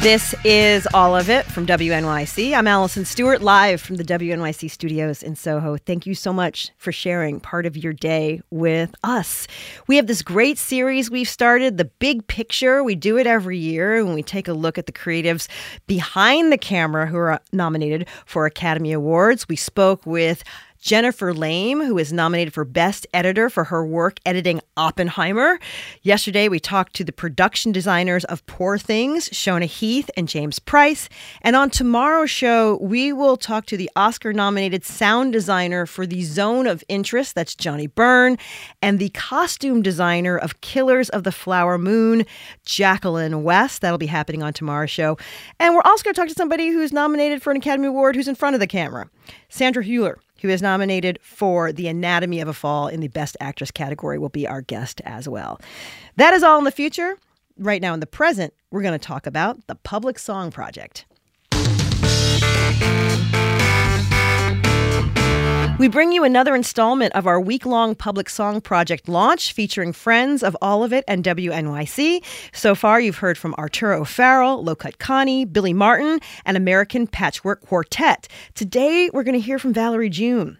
This is all of it from WNYC. I'm Alison Stewart, live from the WNYC studios in Soho. Thank you so much for sharing part of your day with us. We have this great series we've started, The Big Picture. We do it every year and we take a look at the creatives behind the camera who are nominated for Academy Awards. We spoke with Jennifer Lame, who is nominated for Best Editor for her work editing Oppenheimer. Yesterday, we talked to the production designers of Poor Things, Shona Heath and James Price. And on tomorrow's show, we will talk to the Oscar nominated sound designer for The Zone of Interest, that's Johnnie Burn, and the costume designer of Killers of the Flower Moon, Jacqueline West. That'll be happening on tomorrow's show. And we're also going to talk to somebody who's nominated for an Academy Award who's in front of the camera, Sandra Hüller who is nominated for The Anatomy of a Fall in the Best Actress category, will be our guest as well. That is all in the future. Right now, in the present, we're going to talk about the Public Song Project. We bring you another installment of our week long public song project launch featuring friends of all of it and WNYC. So far, you've heard from Arturo O'Farrill, Low Cut Connie, Billy Martin, and American Patchwork Quartet. Today, we're going to hear from Valerie June.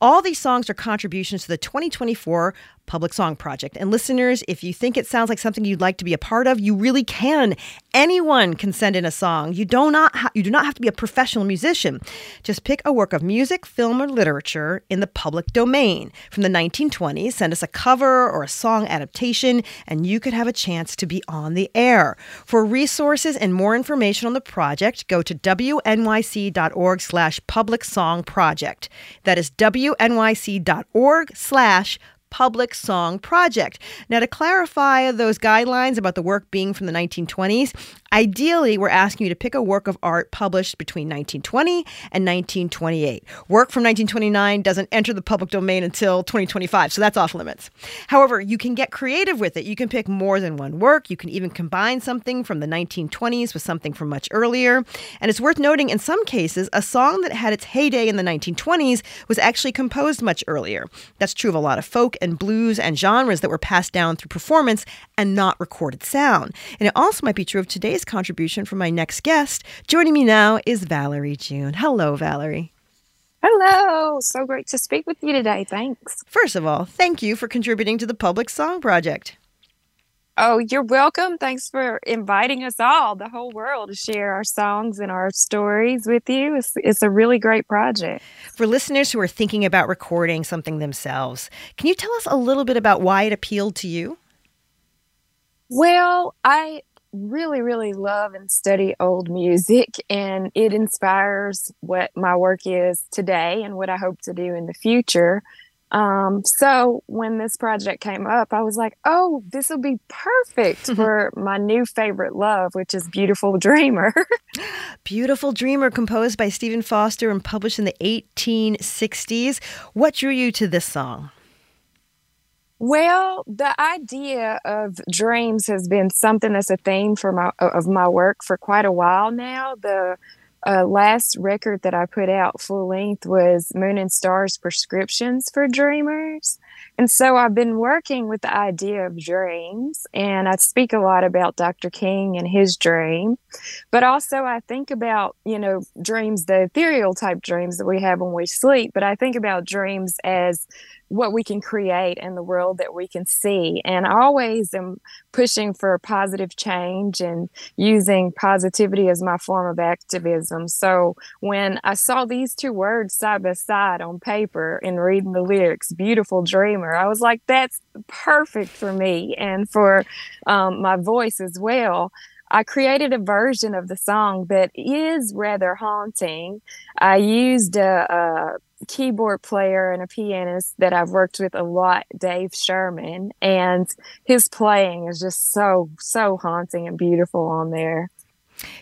All these songs are contributions to the 2024 Public Song Project. And listeners, if you think it sounds like something you'd like to be a part of, you really can. Anyone can send in a song. You do not ha- you do not have to be a professional musician. Just pick a work of music, film, or literature in the public domain from the 1920s. Send us a cover or a song adaptation, and you could have a chance to be on the air. For resources and more information on the project, go to wnyc.org/slash public song project. That is wnyc.org/slash Public Song Project. Now, to clarify those guidelines about the work being from the 1920s, ideally, we're asking you to pick a work of art published between 1920 and 1928. Work from 1929 doesn't enter the public domain until 2025, so that's off limits. However, you can get creative with it. You can pick more than one work. You can even combine something from the 1920s with something from much earlier. And it's worth noting, in some cases, a song that had its heyday in the 1920s was actually composed much earlier. That's true of a lot of folk and blues and genres that were passed down through performance and not recorded sound. And it also might be true of today's contribution from my next guest. Joining me now is Valerie June. Hello, Valerie. Hello. So great to speak with you today. Thanks. First of all, thank you for contributing to the Public Song Project. Oh, you're welcome. Thanks for inviting us all, the whole world, to share our songs and our stories with you. It's, it's a really great project. For listeners who are thinking about recording something themselves, can you tell us a little bit about why it appealed to you? Well, I really, really love and study old music, and it inspires what my work is today and what I hope to do in the future. Um, so when this project came up, I was like, oh, this will be perfect for my new favorite love, which is Beautiful Dreamer. Beautiful Dreamer, composed by Stephen Foster and published in the 1860s. What drew you to this song? Well, the idea of dreams has been something that's a theme for my of my work for quite a while now. The uh, last record that I put out full length was Moon and Stars Prescriptions for Dreamers. And so I've been working with the idea of dreams, and I speak a lot about Dr. King and his dream. But also, I think about, you know, dreams, the ethereal type dreams that we have when we sleep. But I think about dreams as what we can create in the world that we can see. And I always am pushing for positive change and using positivity as my form of activism. So when I saw these two words side by side on paper and reading the lyrics, beautiful dreamer, I was like, that's perfect for me and for um, my voice as well. I created a version of the song that is rather haunting. I used a, a keyboard player and a pianist that I've worked with a lot, Dave Sherman, and his playing is just so, so haunting and beautiful on there.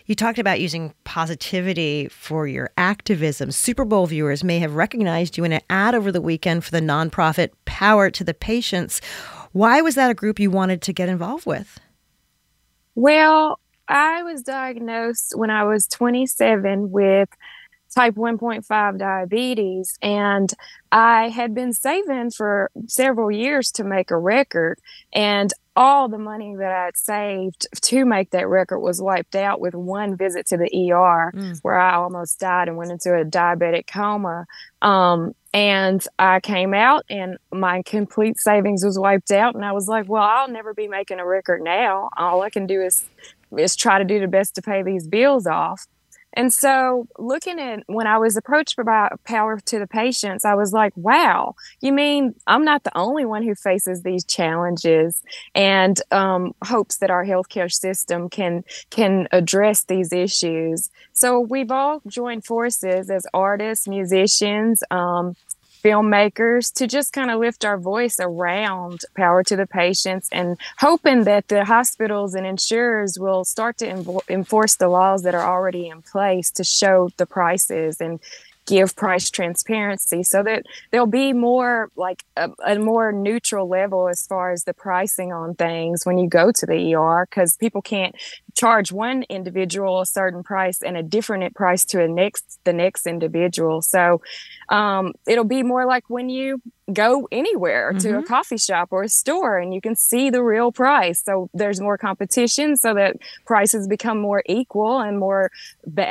You talked about using positivity for your activism. Super Bowl viewers may have recognized you in an ad over the weekend for the nonprofit Power to the Patients. Why was that a group you wanted to get involved with? Well, I was diagnosed when I was 27 with type 1.5 diabetes. And I had been saving for several years to make a record. And all the money that I'd saved to make that record was wiped out with one visit to the ER mm. where I almost died and went into a diabetic coma. Um, and I came out and my complete savings was wiped out. And I was like, well, I'll never be making a record now. All I can do is, is try to do the best to pay these bills off. And so, looking at when I was approached by Power to the Patients, I was like, wow, you mean I'm not the only one who faces these challenges and um, hopes that our healthcare system can, can address these issues. So, we've all joined forces as artists, musicians, um, filmmakers to just kind of lift our voice around power to the patients and hoping that the hospitals and insurers will start to enforce the laws that are already in place to show the prices and give price transparency so that there'll be more like a, a, more neutral level as far as the pricing on things when you go to the ER because people can't charge one individual a certain price and a different price to a next the next individual. So um, it'll be more like when you go anywhere mm-hmm. to a mm-hmm. coffee shop or a store and you can see the real price. So there's more competition so that prices become more equal and more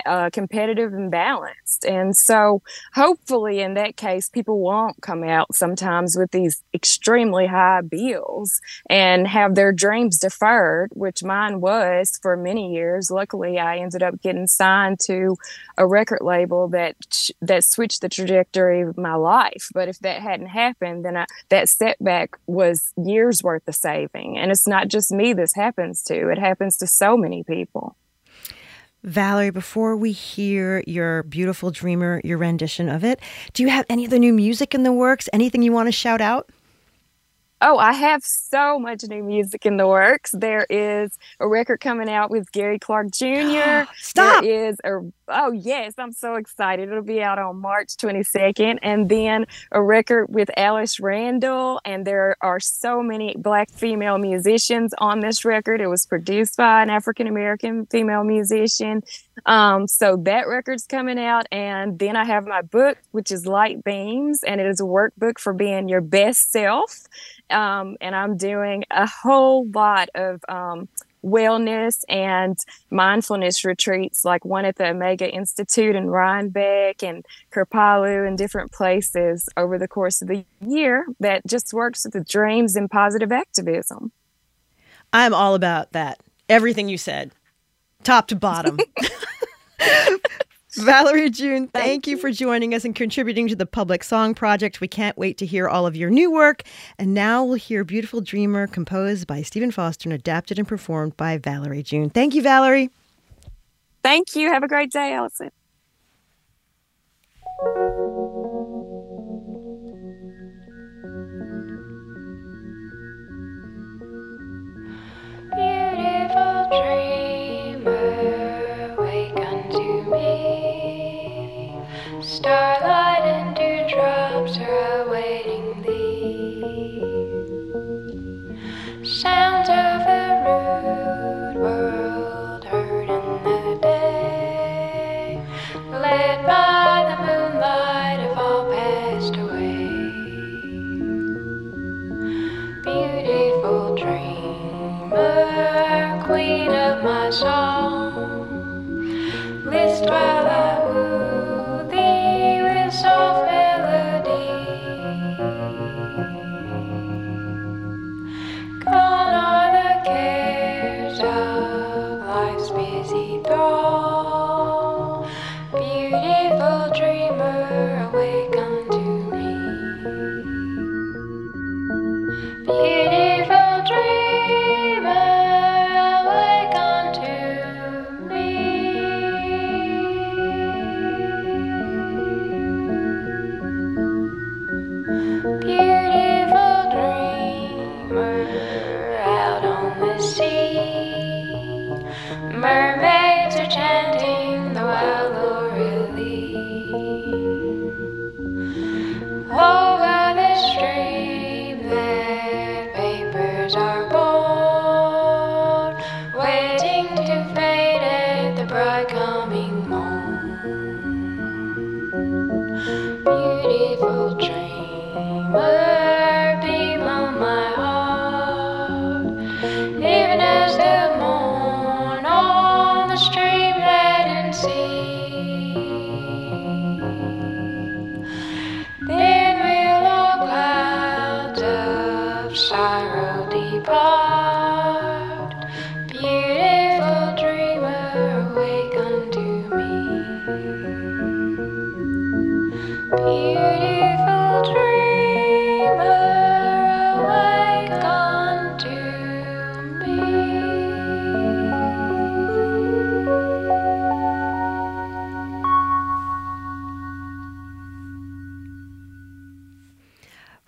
uh, competitive and balanced. And so hopefully in that case, people won't come out sometimes with these extremely high bills and have their dreams deferred, which mine was for many years. Luckily, I ended up getting signed to a record label that, that switched the trajectory of my life. But if that hadn't happened, happened, then I, that setback was years worth of saving. And it's not just me this happens to, it happens to so many people. Valerie, before we hear your beautiful dreamer, your rendition of it, do you have any other new music in the works? Anything you want to shout out? Oh, I have so much new music in the works. There is a record coming out with Gary Clark Jr. Stop. There is a oh yes, I'm so excited. It'll be out on March 22nd, and then a record with Alice Randall. And there are so many black female musicians on this record. It was produced by an African American female musician. Um, so that record's coming out, and then I have my book, which is Light Beams, and it is a workbook for being your best self. Um, and I'm doing a whole lot of um, wellness and mindfulness retreats, like one at the Omega Institute in Rhinebeck and Kripalu and different places over the course of the year that just works with the dreams and positive activism. I'm all about that. Everything you said, top to bottom. Valerie June, thank, thank you. you for joining us and contributing to the Public Song Project. We can't wait to hear all of your new work. And now we'll hear Beautiful Dreamer, composed by Stephen Foster and adapted and performed by Valerie June. Thank you, Valerie. Thank you. Have a great day, Alison.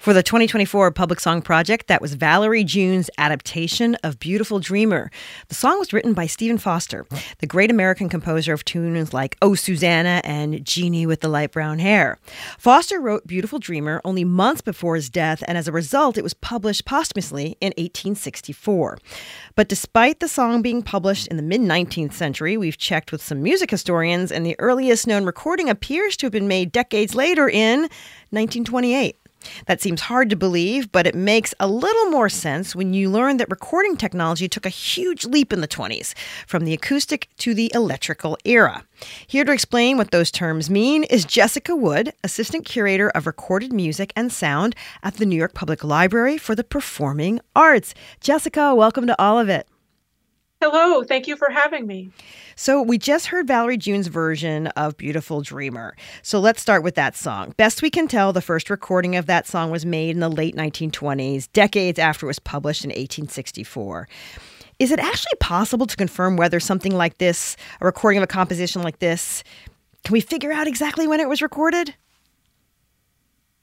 For the 2024 Public Song Project, that was Valerie June's adaptation of Beautiful Dreamer. The song was written by Stephen Foster, the great American composer of tunes like Oh Susanna and Jeanie with the Light Brown Hair. Foster wrote Beautiful Dreamer only months before his death, and as a result, it was published posthumously in 1864. But despite the song being published in the mid 19th century, we've checked with some music historians, and the earliest known recording appears to have been made decades later in 1928. That seems hard to believe, but it makes a little more sense when you learn that recording technology took a huge leap in the 20s, from the acoustic to the electrical era. Here to explain what those terms mean is Jessica Wood, Assistant Curator of Recorded Music and Sound at the New York Public Library for the Performing Arts. Jessica, welcome to all of it. Hello, thank you for having me. So, we just heard Valerie June's version of Beautiful Dreamer. So, let's start with that song. Best we can tell, the first recording of that song was made in the late 1920s, decades after it was published in 1864. Is it actually possible to confirm whether something like this, a recording of a composition like this, can we figure out exactly when it was recorded?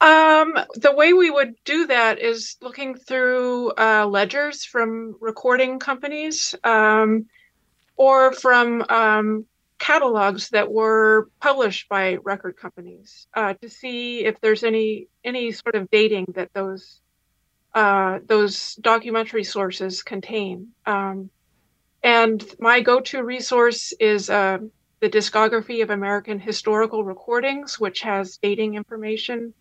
Um, the way we would do that is looking through uh, ledgers from recording companies um, or from um, catalogs that were published by record companies uh, to see if there's any any sort of dating that those uh, those documentary sources contain. Um, and my go-to resource is uh, the discography of American historical recordings, which has dating information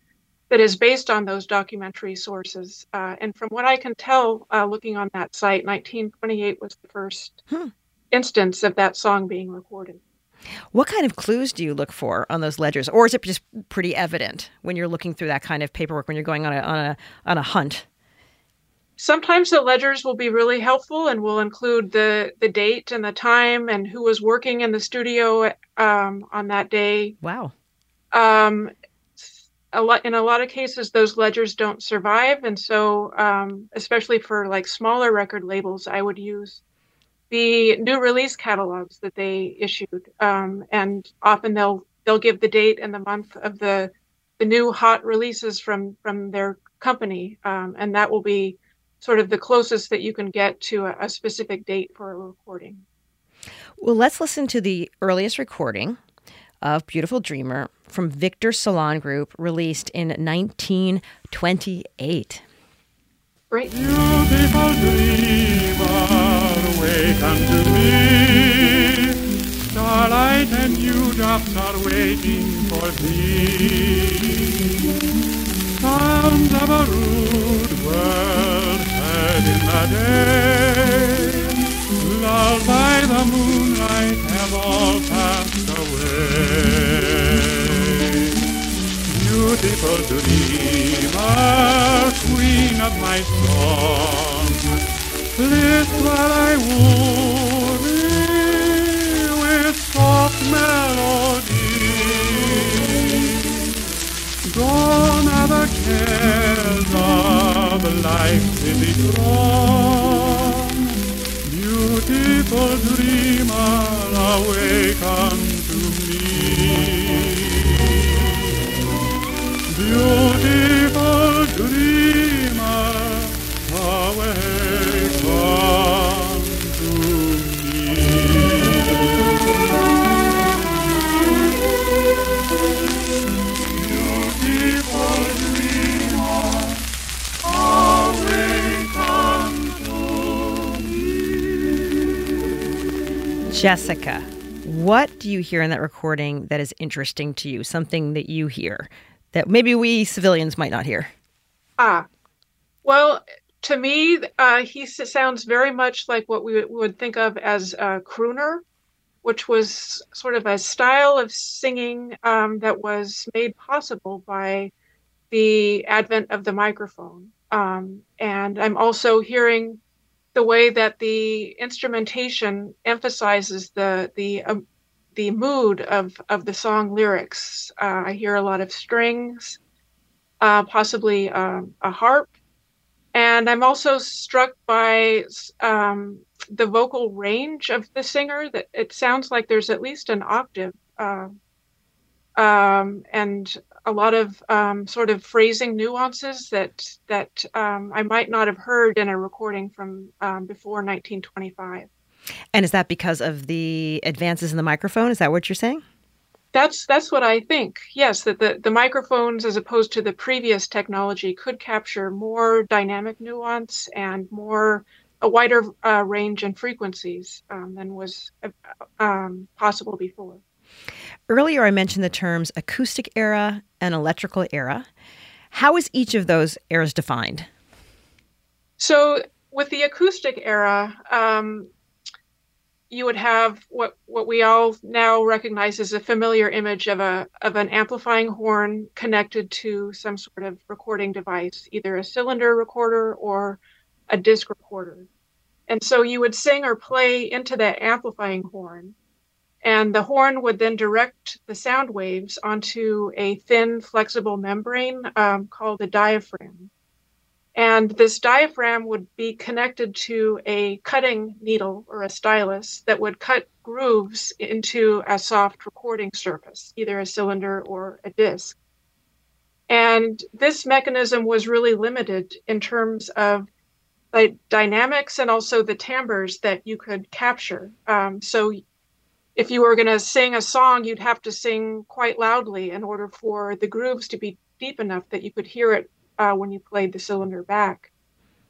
that is based on those documentary sources. Uh, and from what I can tell, uh, looking on that site, 1928 was the first hmm. instance of that song being recorded. What kind of clues do you look for on those ledgers, or is it just pretty evident when you're looking through that kind of paperwork when you're going on a on a on a hunt? Sometimes the ledgers will be really helpful and will include the the date and the time and who was working in the studio um, on that day. Wow. Um, a lot in a lot of cases those ledgers don't survive and so um, especially for like smaller record labels i would use the new release catalogs that they issued um, and often they'll they'll give the date and the month of the the new hot releases from from their company um, and that will be sort of the closest that you can get to a, a specific date for a recording. Well let's listen to the earliest recording of Beautiful Dreamer from Victor Salon Group, released in 1928. Great. Beautiful dreamer, awaken to me. Starlight and dewdrops are waiting for thee. Sounds of a rude world heard in the day, lulled by the moonlight, have all passed away. Beautiful dreamer, queen of my song, list while I thee with soft melody. Gone are the cares of life busy throng. Beautiful dreamer, awaken to Beautiful Jessica, what do you hear in that recording that is interesting to you? Something that you hear that maybe we civilians might not hear? Ah, well, to me, uh, he sounds very much like what we would think of as a crooner, which was sort of a style of singing um, that was made possible by the advent of the microphone. Um, and I'm also hearing the way that the instrumentation emphasizes the the um, the mood of of the song lyrics. Uh, I hear a lot of strings, uh, possibly um, a harp, and I'm also struck by um, the vocal range of the singer. That it sounds like there's at least an octave, uh, um, and a lot of um, sort of phrasing nuances that that um, I might not have heard in a recording from um, before 1925. And is that because of the advances in the microphone? Is that what you're saying? That's that's what I think. Yes, that the, the microphones, as opposed to the previous technology, could capture more dynamic nuance and more a wider uh, range and frequencies um, than was uh, um, possible before. Earlier, I mentioned the terms acoustic era and electrical era. How is each of those eras defined? So, with the acoustic era, um, you would have what what we all now recognize as a familiar image of a of an amplifying horn connected to some sort of recording device, either a cylinder recorder or a disc recorder. And so you would sing or play into that amplifying horn, and the horn would then direct the sound waves onto a thin, flexible membrane um, called a diaphragm. And this diaphragm would be connected to a cutting needle or a stylus that would cut grooves into a soft recording surface, either a cylinder or a disc. And this mechanism was really limited in terms of the dynamics and also the timbres that you could capture. Um, so if you were going to sing a song, you'd have to sing quite loudly in order for the grooves to be deep enough that you could hear it uh, when you played the cylinder back.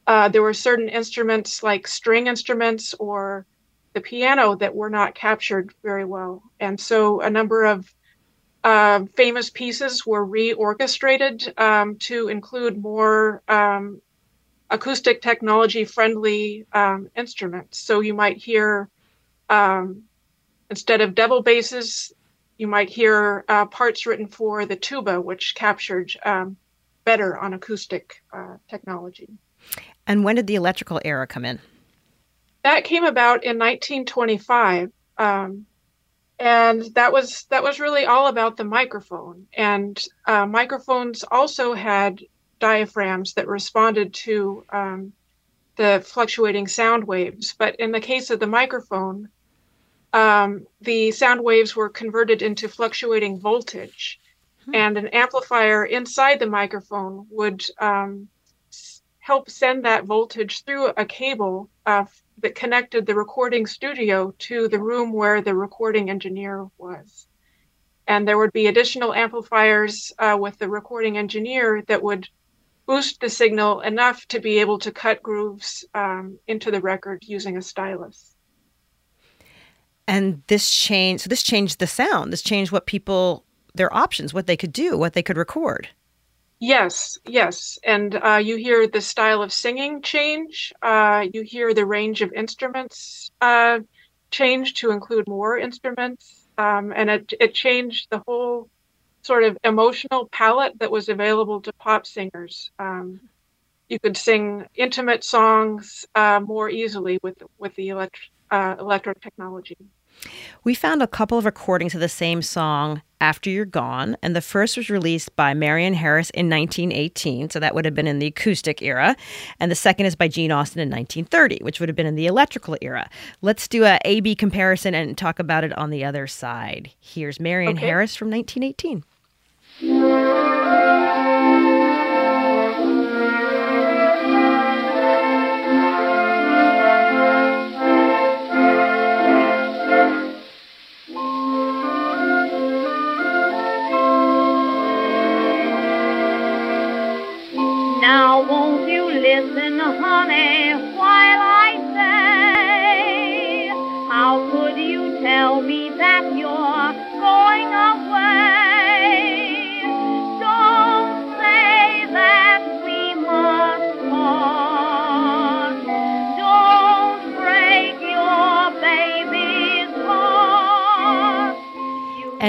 Uh, there were certain instruments like string instruments or the piano that were not captured very well. And so a number of uh, famous pieces were reorchestrated um, to include more um, acoustic technology friendly um, instruments. So you might hear um, Instead of double basses, you might hear uh, parts written for the tuba, which captured um, better on acoustic uh, technology. And when did the electrical era come in? That came about in 1925, um, and that was that was really all about the microphone. And uh, microphones also had diaphragms that responded to um, the fluctuating sound waves. But in the case of the microphone, um, the sound waves were converted into fluctuating voltage. Hmm. And an amplifier inside the microphone would um, help send that voltage through a cable uh, that connected the recording studio to the room where the recording engineer was. And there would be additional amplifiers uh, with the recording engineer that would boost the signal enough to be able to cut grooves um, into the record using a stylus and this changed so this changed the sound. This changed what people their options what they could do what they could record. Yes yes. And uh, you hear the style of singing change. Uh, you hear the range of instruments uh, change to include more instruments. Um, and it, it changed the whole sort of emotional palette that was available to pop singers. Um, you could sing intimate songs uh, more easily with with the electric uh, electric technology. We found a couple of recordings of the same song after You've Gone, and the first was released by Marion Harris in 1918, so that would have been in the acoustic era, and the second is by Gene Austin in 1930, which would have been in the electrical era. Let's do a A-B comparison and talk about it on the other side. Here's Marion okay. Harris from 1918.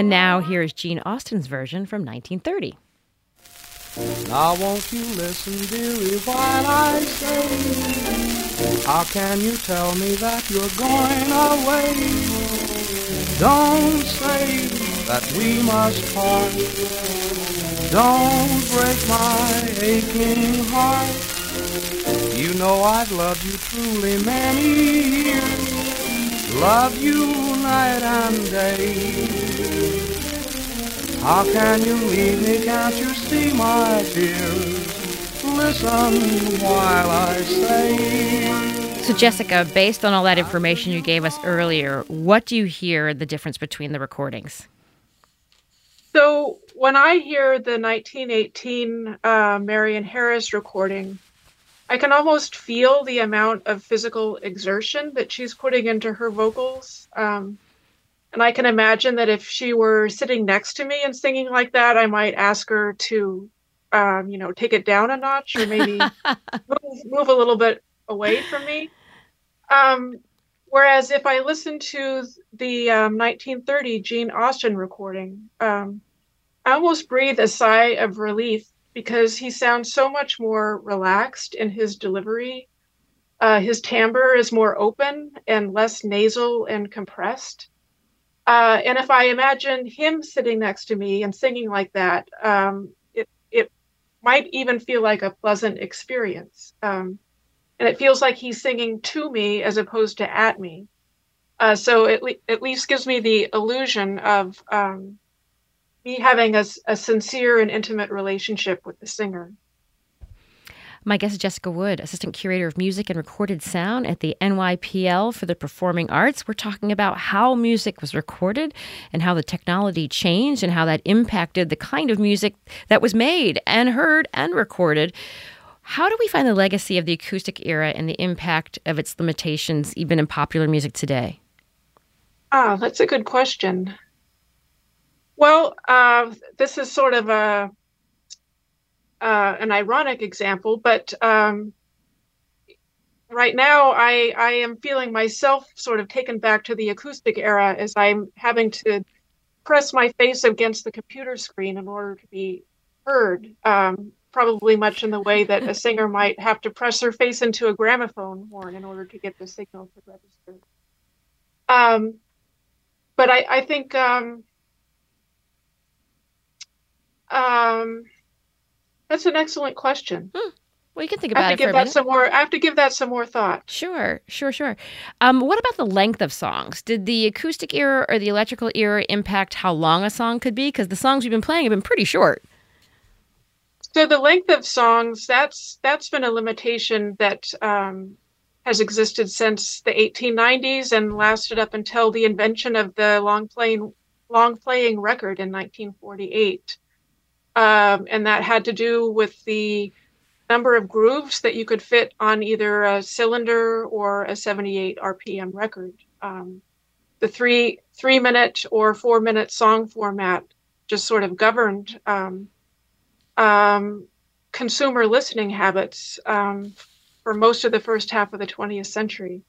And now here is Gene Austin's version from 1930. Now won't you listen, dearie, while I say, how can you tell me that you're going away? Don't say that we must part. Don't break my aching heart. You know I've loved you truly many years. Love you night and day. How can you leave me? Can't you see, my tears? Listen while I say. So, Jessica, based on all that information you gave us earlier, what do you hear the difference between the recordings? So when I hear the 1918 uh, Marion Harris recording, I can almost feel the amount of physical exertion that she's putting into her vocals. Um, and I can imagine that if she were sitting next to me and singing like that, I might ask her to, um, you know, take it down a notch or maybe move, move, a little bit away from me. Um, whereas if I listen to the um, 1930 Gene Austin recording, um, I almost breathe a sigh of relief because he sounds so much more relaxed in his delivery. Uh, his timbre is more open and less nasal and compressed. Uh, and if I imagine him sitting next to me and singing like that, um, it it might even feel like a pleasant experience. Um, and it feels like he's singing to me as opposed to at me. Uh, so it le- at least gives me the illusion of um, me having a, a sincere and intimate relationship with the singer. My guest is Jessica Wood, Assistant Curator of Music and Recorded Sound at the NYPL for the Performing Arts. We're talking about how music was recorded and how the technology changed and how that impacted the kind of music that was made and heard and recorded. How do we find the legacy of the acoustic era and the impact of its limitations even in popular music today? Ah, that's a good question. Well, uh, this is sort of a uh, an ironic example, but um, right now I I am feeling myself sort of taken back to the acoustic era as I'm having to press my face against the computer screen in order to be heard. Um, probably much in the way that a singer might have to press her face into a gramophone horn in order to get the signal to register. Um, but I, I think um, that's an excellent question. Hmm. Well, you can think I about have it to give that minute. some more. I have to give that some more thought. Sure, sure, sure. Um, what about the length of songs? Did the acoustic era or the electrical era impact how long a song could be? Because the songs we've been playing have been pretty short. So the length of songs that's that's been a limitation that um, has existed since the 1890s and lasted up until the invention of the long playing long playing record in 1948. Um, and that had to do with the number of grooves that you could fit on either a cylinder or a 78 RPM record. Um, the three three minute or four minute song format just sort of governed um, um, consumer listening habits um, for most of the first half of the 20th century.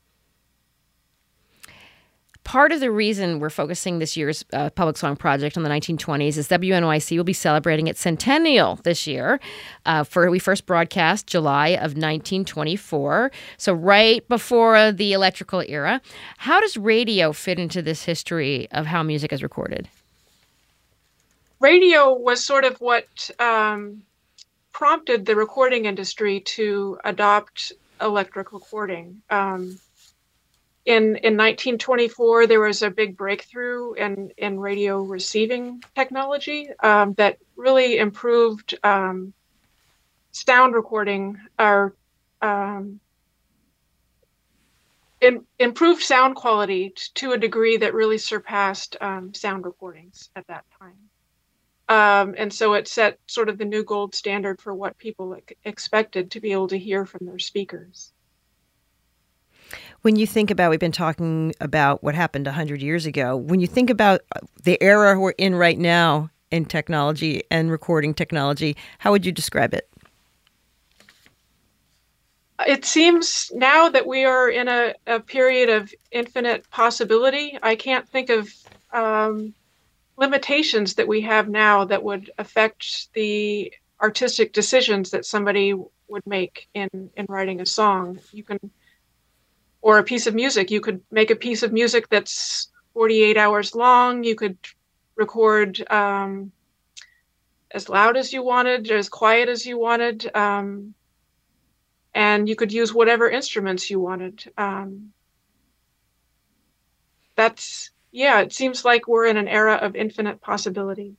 Part of the reason we're focusing this year's uh, Public Song Project on the 1920s is WNYC will be celebrating its centennial this year. Uh, for we first broadcast July of 1924, so right before the electrical era. How does radio fit into this history of how music is recorded? Radio was sort of what um, prompted the recording industry to adopt electric recording. Um, in in 1924, there was a big breakthrough in in radio receiving technology um, that really improved um, sound recording or um, in, improved sound quality to a degree that really surpassed um, sound recordings at that time. Um, and so it set sort of the new gold standard for what people ex- expected to be able to hear from their speakers. When you think about, we've been talking about what happened 100 years ago. When you think about the era we're in right now in technology and recording technology, how would you describe it? It seems now that we are in a, a period of infinite possibility. I can't think of um, limitations that we have now that would affect the artistic decisions that somebody would make in, in writing a song. You can or a piece of music. You could make a piece of music that's 48 hours long. You could record um, as loud as you wanted, as quiet as you wanted, um, and you could use whatever instruments you wanted. Um, that's, yeah, it seems like we're in an era of infinite possibility.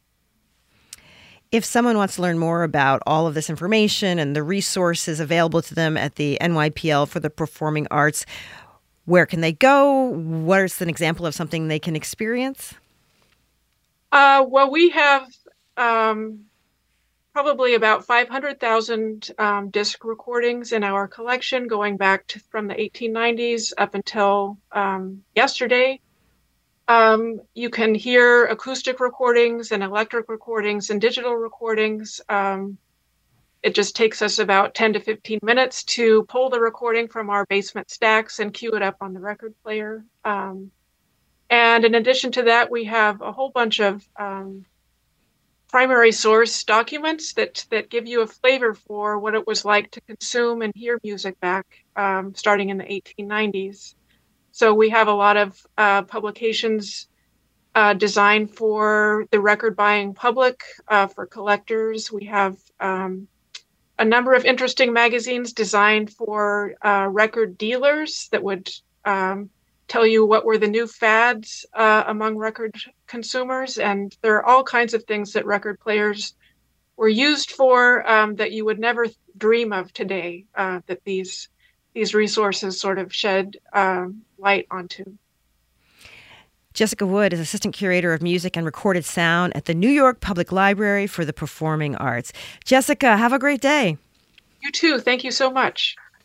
If someone wants to learn more about all of this information and the resources available to them at the NYPL for the Performing Arts, where can they go? What's an example of something they can experience? Uh, well, we have um, probably about 500,000 um, disc recordings in our collection going back to, from the 1890s up until um, yesterday. Um, you can hear acoustic recordings and electric recordings and digital recordings. Um, it just takes us about 10 to 15 minutes to pull the recording from our basement stacks and cue it up on the record player. Um, and in addition to that, we have a whole bunch of um, primary source documents that, that give you a flavor for what it was like to consume and hear music back um, starting in the 1890s. So we have a lot of uh, publications uh, designed for the record buying public, uh, for collectors. We have um, a number of interesting magazines designed for uh, record dealers that would um, tell you what were the new fads uh, among record consumers. And there are all kinds of things that record players were used for um, that you would never dream of today uh, that these these resources sort of shed um, light onto. Jessica Wood is Assistant Curator of Music and Recorded Sound at the New York Public Library for the Performing Arts. Jessica, have a great day. You too. Thank you so much.